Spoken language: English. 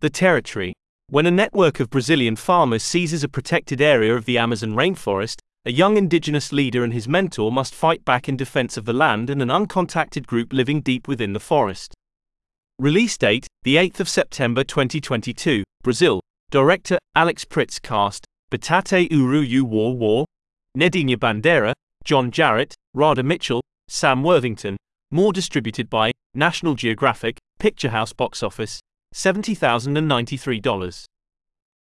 The territory. When a network of Brazilian farmers seizes a protected area of the Amazon rainforest, a young indigenous leader and his mentor must fight back in defense of the land and an uncontacted group living deep within the forest. Release date, the 8th of September 2022, Brazil. Director, Alex Pritz cast, Batate Uru U War War, Neidinha Bandeira, John Jarratt, Radha Mitchell, Sam Worthington. More distributed by National Geographic, Picture House Box Office, $70,093.